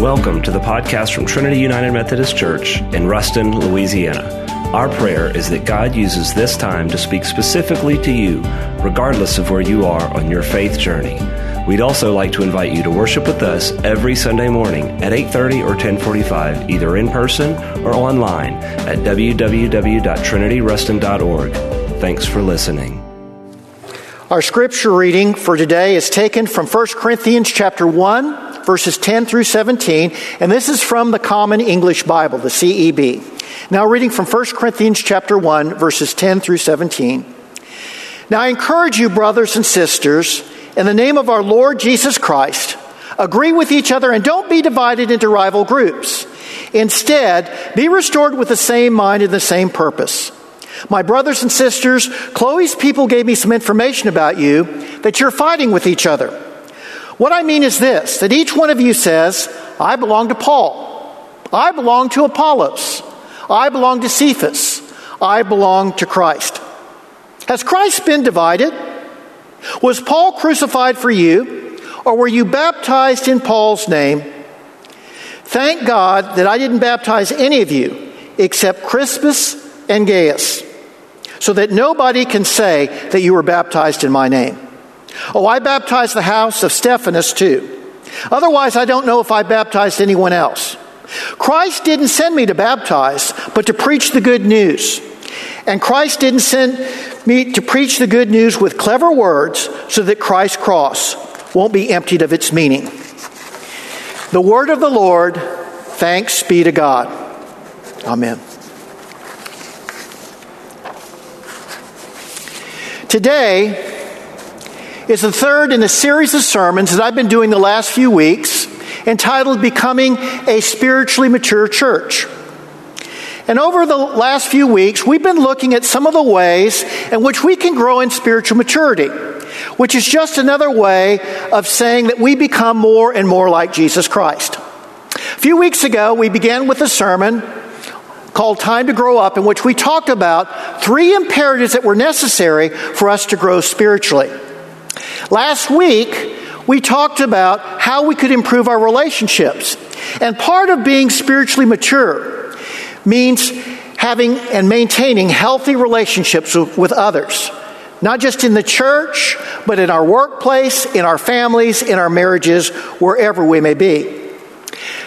Welcome to the podcast from Trinity United Methodist Church in Ruston, Louisiana. Our prayer is that God uses this time to speak specifically to you, regardless of where you are on your faith journey. We'd also like to invite you to worship with us every Sunday morning at 8:30 or 10:45, either in person or online at www.trinityruston.org. Thanks for listening. Our scripture reading for today is taken from 1 Corinthians chapter 1, verses 10 through 17, and this is from the Common English Bible, the CEB. Now reading from 1 Corinthians chapter 1, verses 10 through 17. Now I encourage you, brothers and sisters, in the name of our Lord Jesus Christ, agree with each other and don't be divided into rival groups. Instead, be restored with the same mind and the same purpose. My brothers and sisters, Chloe's people gave me some information about you that you're fighting with each other. What I mean is this that each one of you says, I belong to Paul, I belong to Apollos, I belong to Cephas, I belong to Christ. Has Christ been divided? Was Paul crucified for you, or were you baptized in Paul's name? Thank God that I didn't baptize any of you except Crispus and Gaius so that nobody can say that you were baptized in my name. Oh, I baptized the house of Stephanus too. Otherwise, I don't know if I baptized anyone else. Christ didn't send me to baptize, but to preach the good news. And Christ didn't send me to preach the good news with clever words so that Christ's cross won't be emptied of its meaning. The word of the Lord, thanks be to God. Amen. Today is the third in a series of sermons that I've been doing the last few weeks entitled Becoming a Spiritually Mature Church. And over the last few weeks, we've been looking at some of the ways in which we can grow in spiritual maturity, which is just another way of saying that we become more and more like Jesus Christ. A few weeks ago, we began with a sermon called Time to Grow Up, in which we talked about three imperatives that were necessary for us to grow spiritually. Last week, we talked about how we could improve our relationships. And part of being spiritually mature means having and maintaining healthy relationships with others. Not just in the church, but in our workplace, in our families, in our marriages, wherever we may be.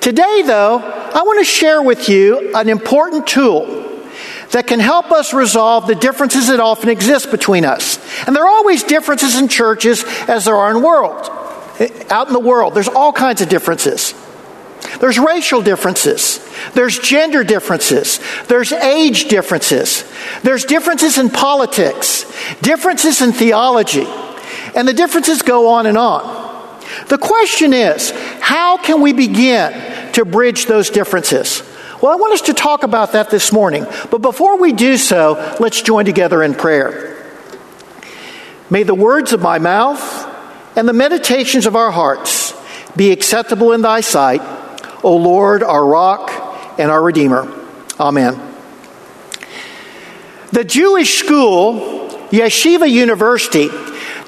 Today, though, I want to share with you an important tool that can help us resolve the differences that often exist between us. And there are always differences in churches as there are in world. Eh, out in the world, there's all kinds of differences. There's racial differences. There's gender differences. There's age differences. There's differences in politics, differences in theology, and the differences go on and on. The question is, how can we begin to bridge those differences? Well, I want us to talk about that this morning. But before we do so, let's join together in prayer. May the words of my mouth and the meditations of our hearts be acceptable in thy sight, O Lord, our rock and our Redeemer. Amen. The Jewish school, Yeshiva University,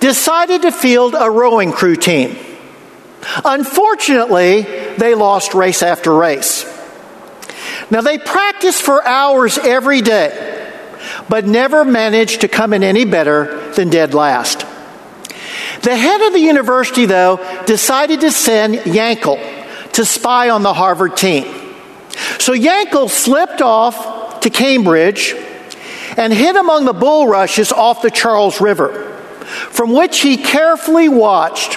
decided to field a rowing crew team. Unfortunately, they lost race after race. Now, they practiced for hours every day, but never managed to come in any better than dead last. The head of the university, though, decided to send Yankel to spy on the Harvard team. So Yankel slipped off to Cambridge and hid among the bulrushes off the Charles River, from which he carefully watched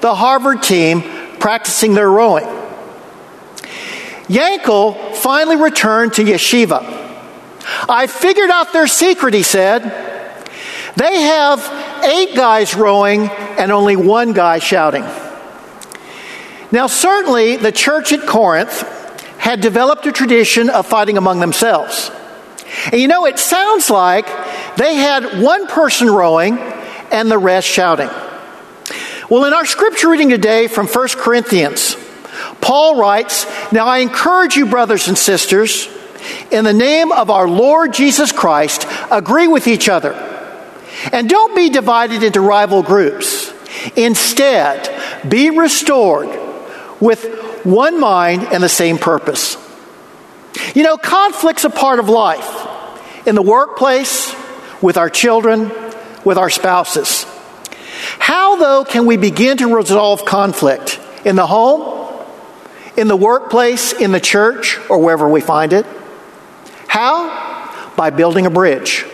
the Harvard team practicing their rowing. Yankel finally returned to yeshiva. I figured out their secret, he said. They have eight guys rowing and only one guy shouting. Now, certainly, the church at Corinth had developed a tradition of fighting among themselves. And you know, it sounds like they had one person rowing and the rest shouting. Well, in our scripture reading today from 1 Corinthians, Paul writes, Now I encourage you, brothers and sisters, in the name of our Lord Jesus Christ, agree with each other. And don't be divided into rival groups. Instead, be restored with one mind and the same purpose. You know, conflict's a part of life in the workplace, with our children, with our spouses. How, though, can we begin to resolve conflict? In the home, in the workplace, in the church, or wherever we find it? How? By building a bridge.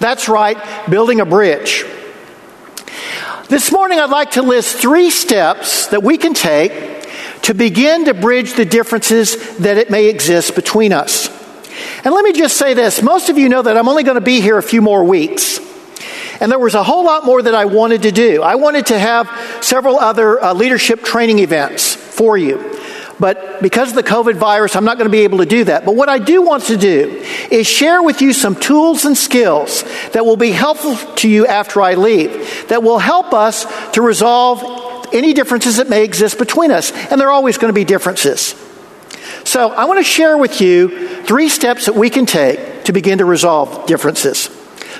That's right, building a bridge. This morning, I'd like to list three steps that we can take to begin to bridge the differences that it may exist between us. And let me just say this most of you know that I'm only going to be here a few more weeks. And there was a whole lot more that I wanted to do. I wanted to have several other uh, leadership training events for you. But because of the COVID virus, I'm not going to be able to do that. But what I do want to do is share with you some tools and skills that will be helpful to you after I leave, that will help us to resolve any differences that may exist between us. And there are always going to be differences. So I want to share with you three steps that we can take to begin to resolve differences.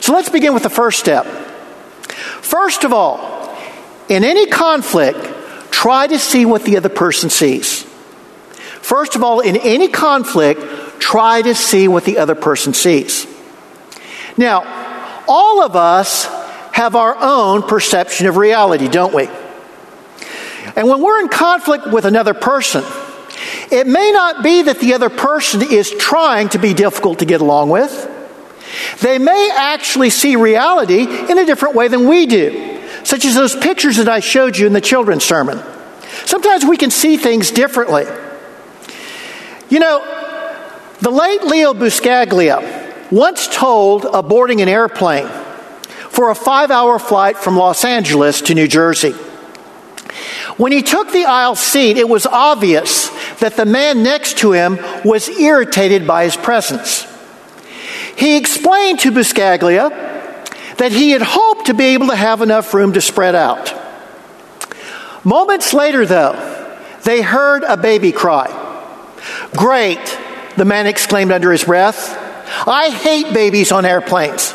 So let's begin with the first step. First of all, in any conflict, try to see what the other person sees. First of all, in any conflict, try to see what the other person sees. Now, all of us have our own perception of reality, don't we? And when we're in conflict with another person, it may not be that the other person is trying to be difficult to get along with. They may actually see reality in a different way than we do, such as those pictures that I showed you in the children's sermon. Sometimes we can see things differently. You know, the late Leo Buscaglia once told of boarding an airplane for a five hour flight from Los Angeles to New Jersey. When he took the aisle seat, it was obvious that the man next to him was irritated by his presence. He explained to Buscaglia that he had hoped to be able to have enough room to spread out. Moments later, though, they heard a baby cry. Great, the man exclaimed under his breath. I hate babies on airplanes.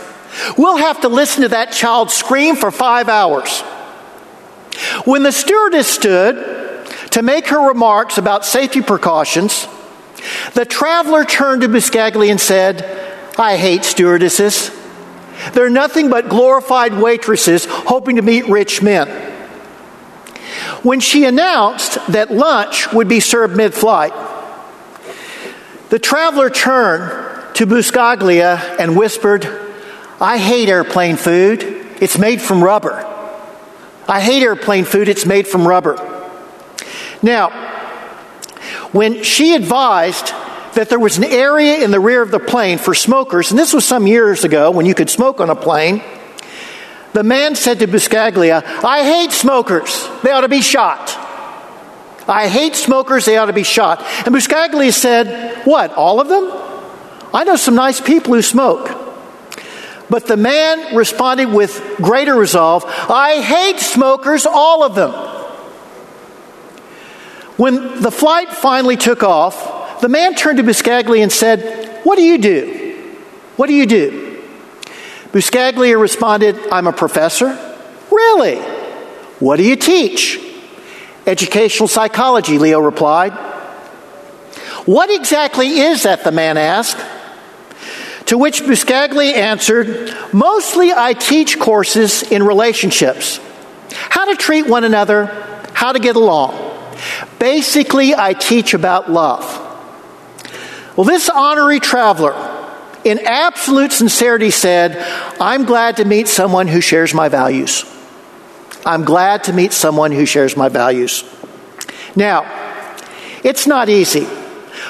We'll have to listen to that child scream for five hours. When the stewardess stood to make her remarks about safety precautions, the traveler turned to Buscaglia and said, I hate stewardesses. They're nothing but glorified waitresses hoping to meet rich men. When she announced that lunch would be served mid flight, the traveler turned to Buscaglia and whispered, I hate airplane food. It's made from rubber. I hate airplane food, it's made from rubber. Now, when she advised that there was an area in the rear of the plane for smokers, and this was some years ago when you could smoke on a plane, the man said to Buscaglia, I hate smokers. They ought to be shot. I hate smokers. They ought to be shot. And Buscaglia said, What, all of them? I know some nice people who smoke. But the man responded with greater resolve I hate smokers, all of them. When the flight finally took off, the man turned to Buscaglia and said, What do you do? What do you do? Buscaglia responded, I'm a professor. Really? What do you teach? Educational psychology, Leo replied. What exactly is that? the man asked. To which Buscaglia answered, Mostly I teach courses in relationships how to treat one another, how to get along. Basically, I teach about love. Well, this honorary traveler, in absolute sincerity, said, I'm glad to meet someone who shares my values. I'm glad to meet someone who shares my values. Now, it's not easy.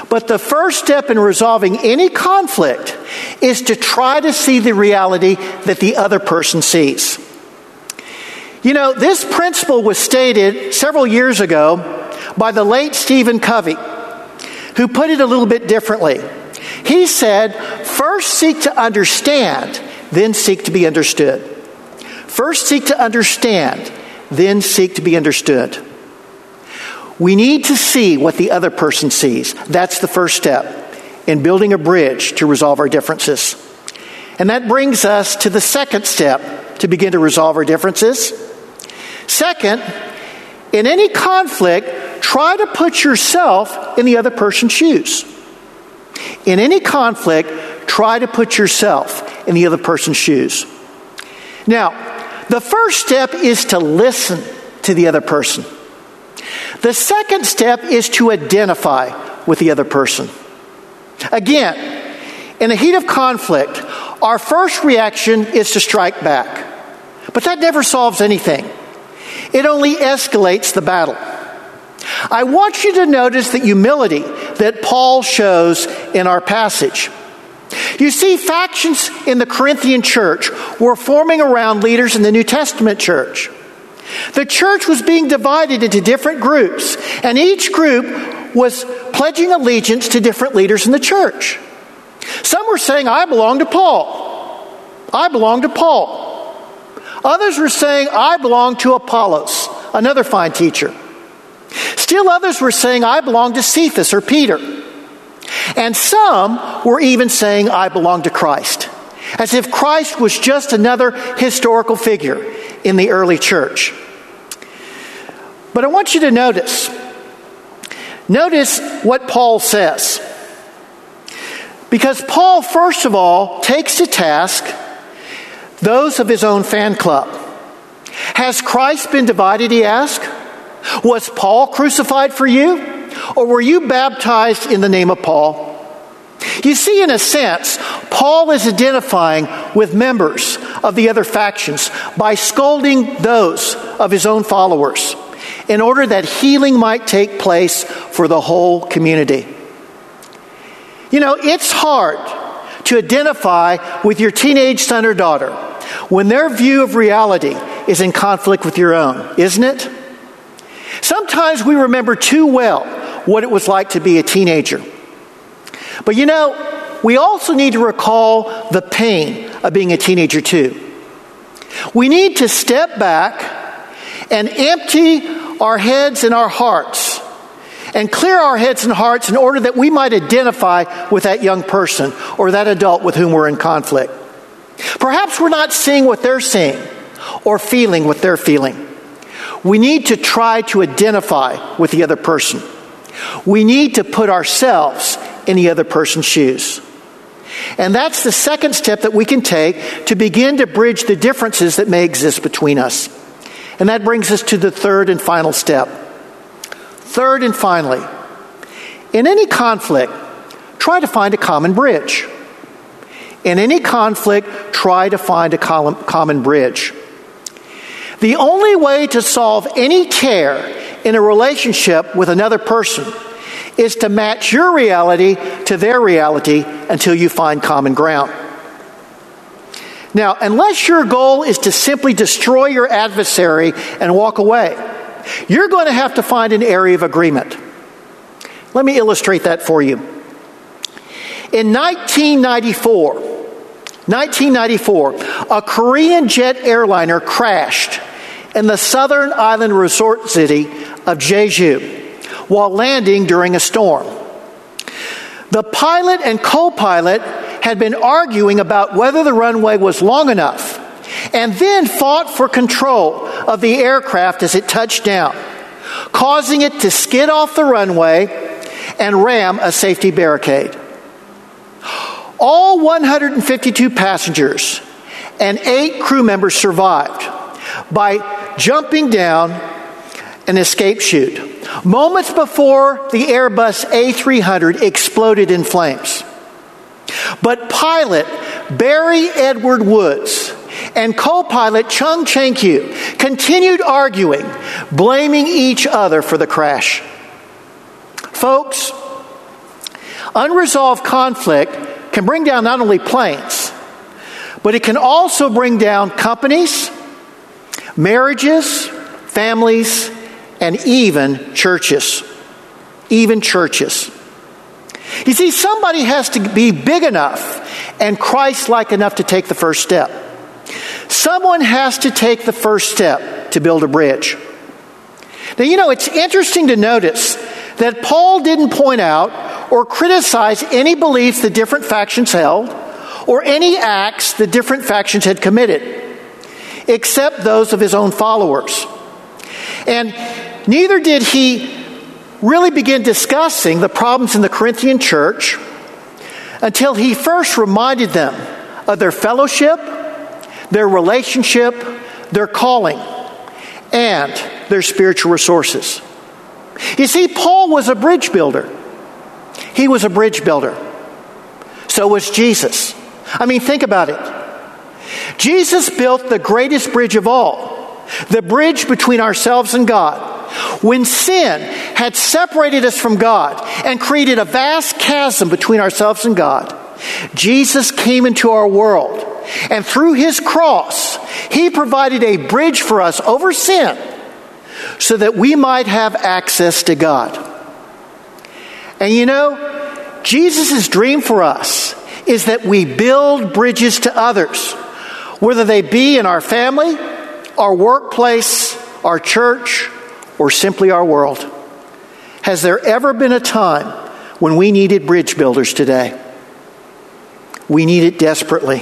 But the first step in resolving any conflict is to try to see the reality that the other person sees. You know, this principle was stated several years ago by the late Stephen Covey, who put it a little bit differently. He said, First seek to understand, then seek to be understood. First seek to understand, then seek to be understood. We need to see what the other person sees. That's the first step in building a bridge to resolve our differences. And that brings us to the second step to begin to resolve our differences. Second, in any conflict, try to put yourself in the other person's shoes. In any conflict, try to put yourself in the other person's shoes. Now, the first step is to listen to the other person. The second step is to identify with the other person. Again, in the heat of conflict, our first reaction is to strike back. But that never solves anything, it only escalates the battle. I want you to notice the humility that Paul shows in our passage. You see, factions in the Corinthian church were forming around leaders in the New Testament church. The church was being divided into different groups, and each group was pledging allegiance to different leaders in the church. Some were saying, I belong to Paul. I belong to Paul. Others were saying, I belong to Apollos, another fine teacher. Still others were saying, I belong to Cephas or Peter. And some were even saying, I belong to Christ, as if Christ was just another historical figure in the early church. But I want you to notice, notice what Paul says. Because Paul, first of all, takes to task those of his own fan club. Has Christ been divided, he asks? Was Paul crucified for you? Or were you baptized in the name of Paul? You see, in a sense, Paul is identifying with members of the other factions by scolding those of his own followers in order that healing might take place for the whole community. You know, it's hard to identify with your teenage son or daughter when their view of reality is in conflict with your own, isn't it? Sometimes we remember too well what it was like to be a teenager. But you know, we also need to recall the pain of being a teenager too. We need to step back and empty our heads and our hearts and clear our heads and hearts in order that we might identify with that young person or that adult with whom we're in conflict. Perhaps we're not seeing what they're seeing or feeling what they're feeling. We need to try to identify with the other person. We need to put ourselves in the other person's shoes. And that's the second step that we can take to begin to bridge the differences that may exist between us. And that brings us to the third and final step. Third and finally, in any conflict, try to find a common bridge. In any conflict, try to find a common bridge. The only way to solve any tear in a relationship with another person is to match your reality to their reality until you find common ground. Now, unless your goal is to simply destroy your adversary and walk away, you're going to have to find an area of agreement. Let me illustrate that for you. In 1994, 1994, a Korean jet airliner crashed in the southern island resort city of Jeju while landing during a storm. The pilot and co pilot had been arguing about whether the runway was long enough and then fought for control of the aircraft as it touched down, causing it to skid off the runway and ram a safety barricade. All 152 passengers and eight crew members survived by jumping down an escape chute. Moments before the Airbus A300 exploded in flames. But pilot Barry Edward Woods and co pilot Chung Cheng Kyu continued arguing, blaming each other for the crash. Folks, unresolved conflict can bring down not only planes, but it can also bring down companies, marriages, families, and even churches. Even churches. You see, somebody has to be big enough and Christ like enough to take the first step. Someone has to take the first step to build a bridge. Now, you know, it's interesting to notice that Paul didn't point out or criticize any beliefs the different factions held or any acts the different factions had committed, except those of his own followers. And neither did he really begin discussing the problems in the Corinthian church until he first reminded them of their fellowship, their relationship, their calling, and their spiritual resources. You see, Paul was a bridge builder. He was a bridge builder. So was Jesus. I mean, think about it. Jesus built the greatest bridge of all, the bridge between ourselves and God. When sin had separated us from God and created a vast chasm between ourselves and God, Jesus came into our world. And through his cross, he provided a bridge for us over sin so that we might have access to God. And you know, Jesus' dream for us is that we build bridges to others, whether they be in our family, our workplace, our church, or simply our world. Has there ever been a time when we needed bridge builders today? We need it desperately.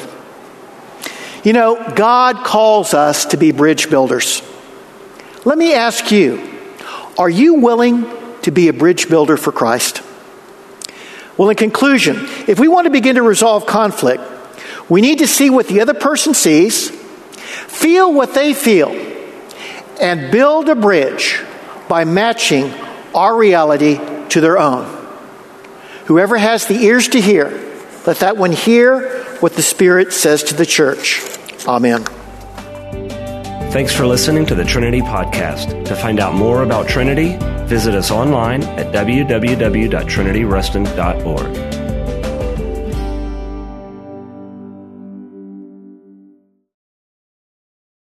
You know, God calls us to be bridge builders. Let me ask you are you willing to be a bridge builder for Christ? Well, in conclusion, if we want to begin to resolve conflict, we need to see what the other person sees, feel what they feel, and build a bridge by matching our reality to their own. Whoever has the ears to hear, let that one hear what the Spirit says to the church. Amen. Thanks for listening to the Trinity Podcast. To find out more about Trinity, visit us online at www.trinityruston.org.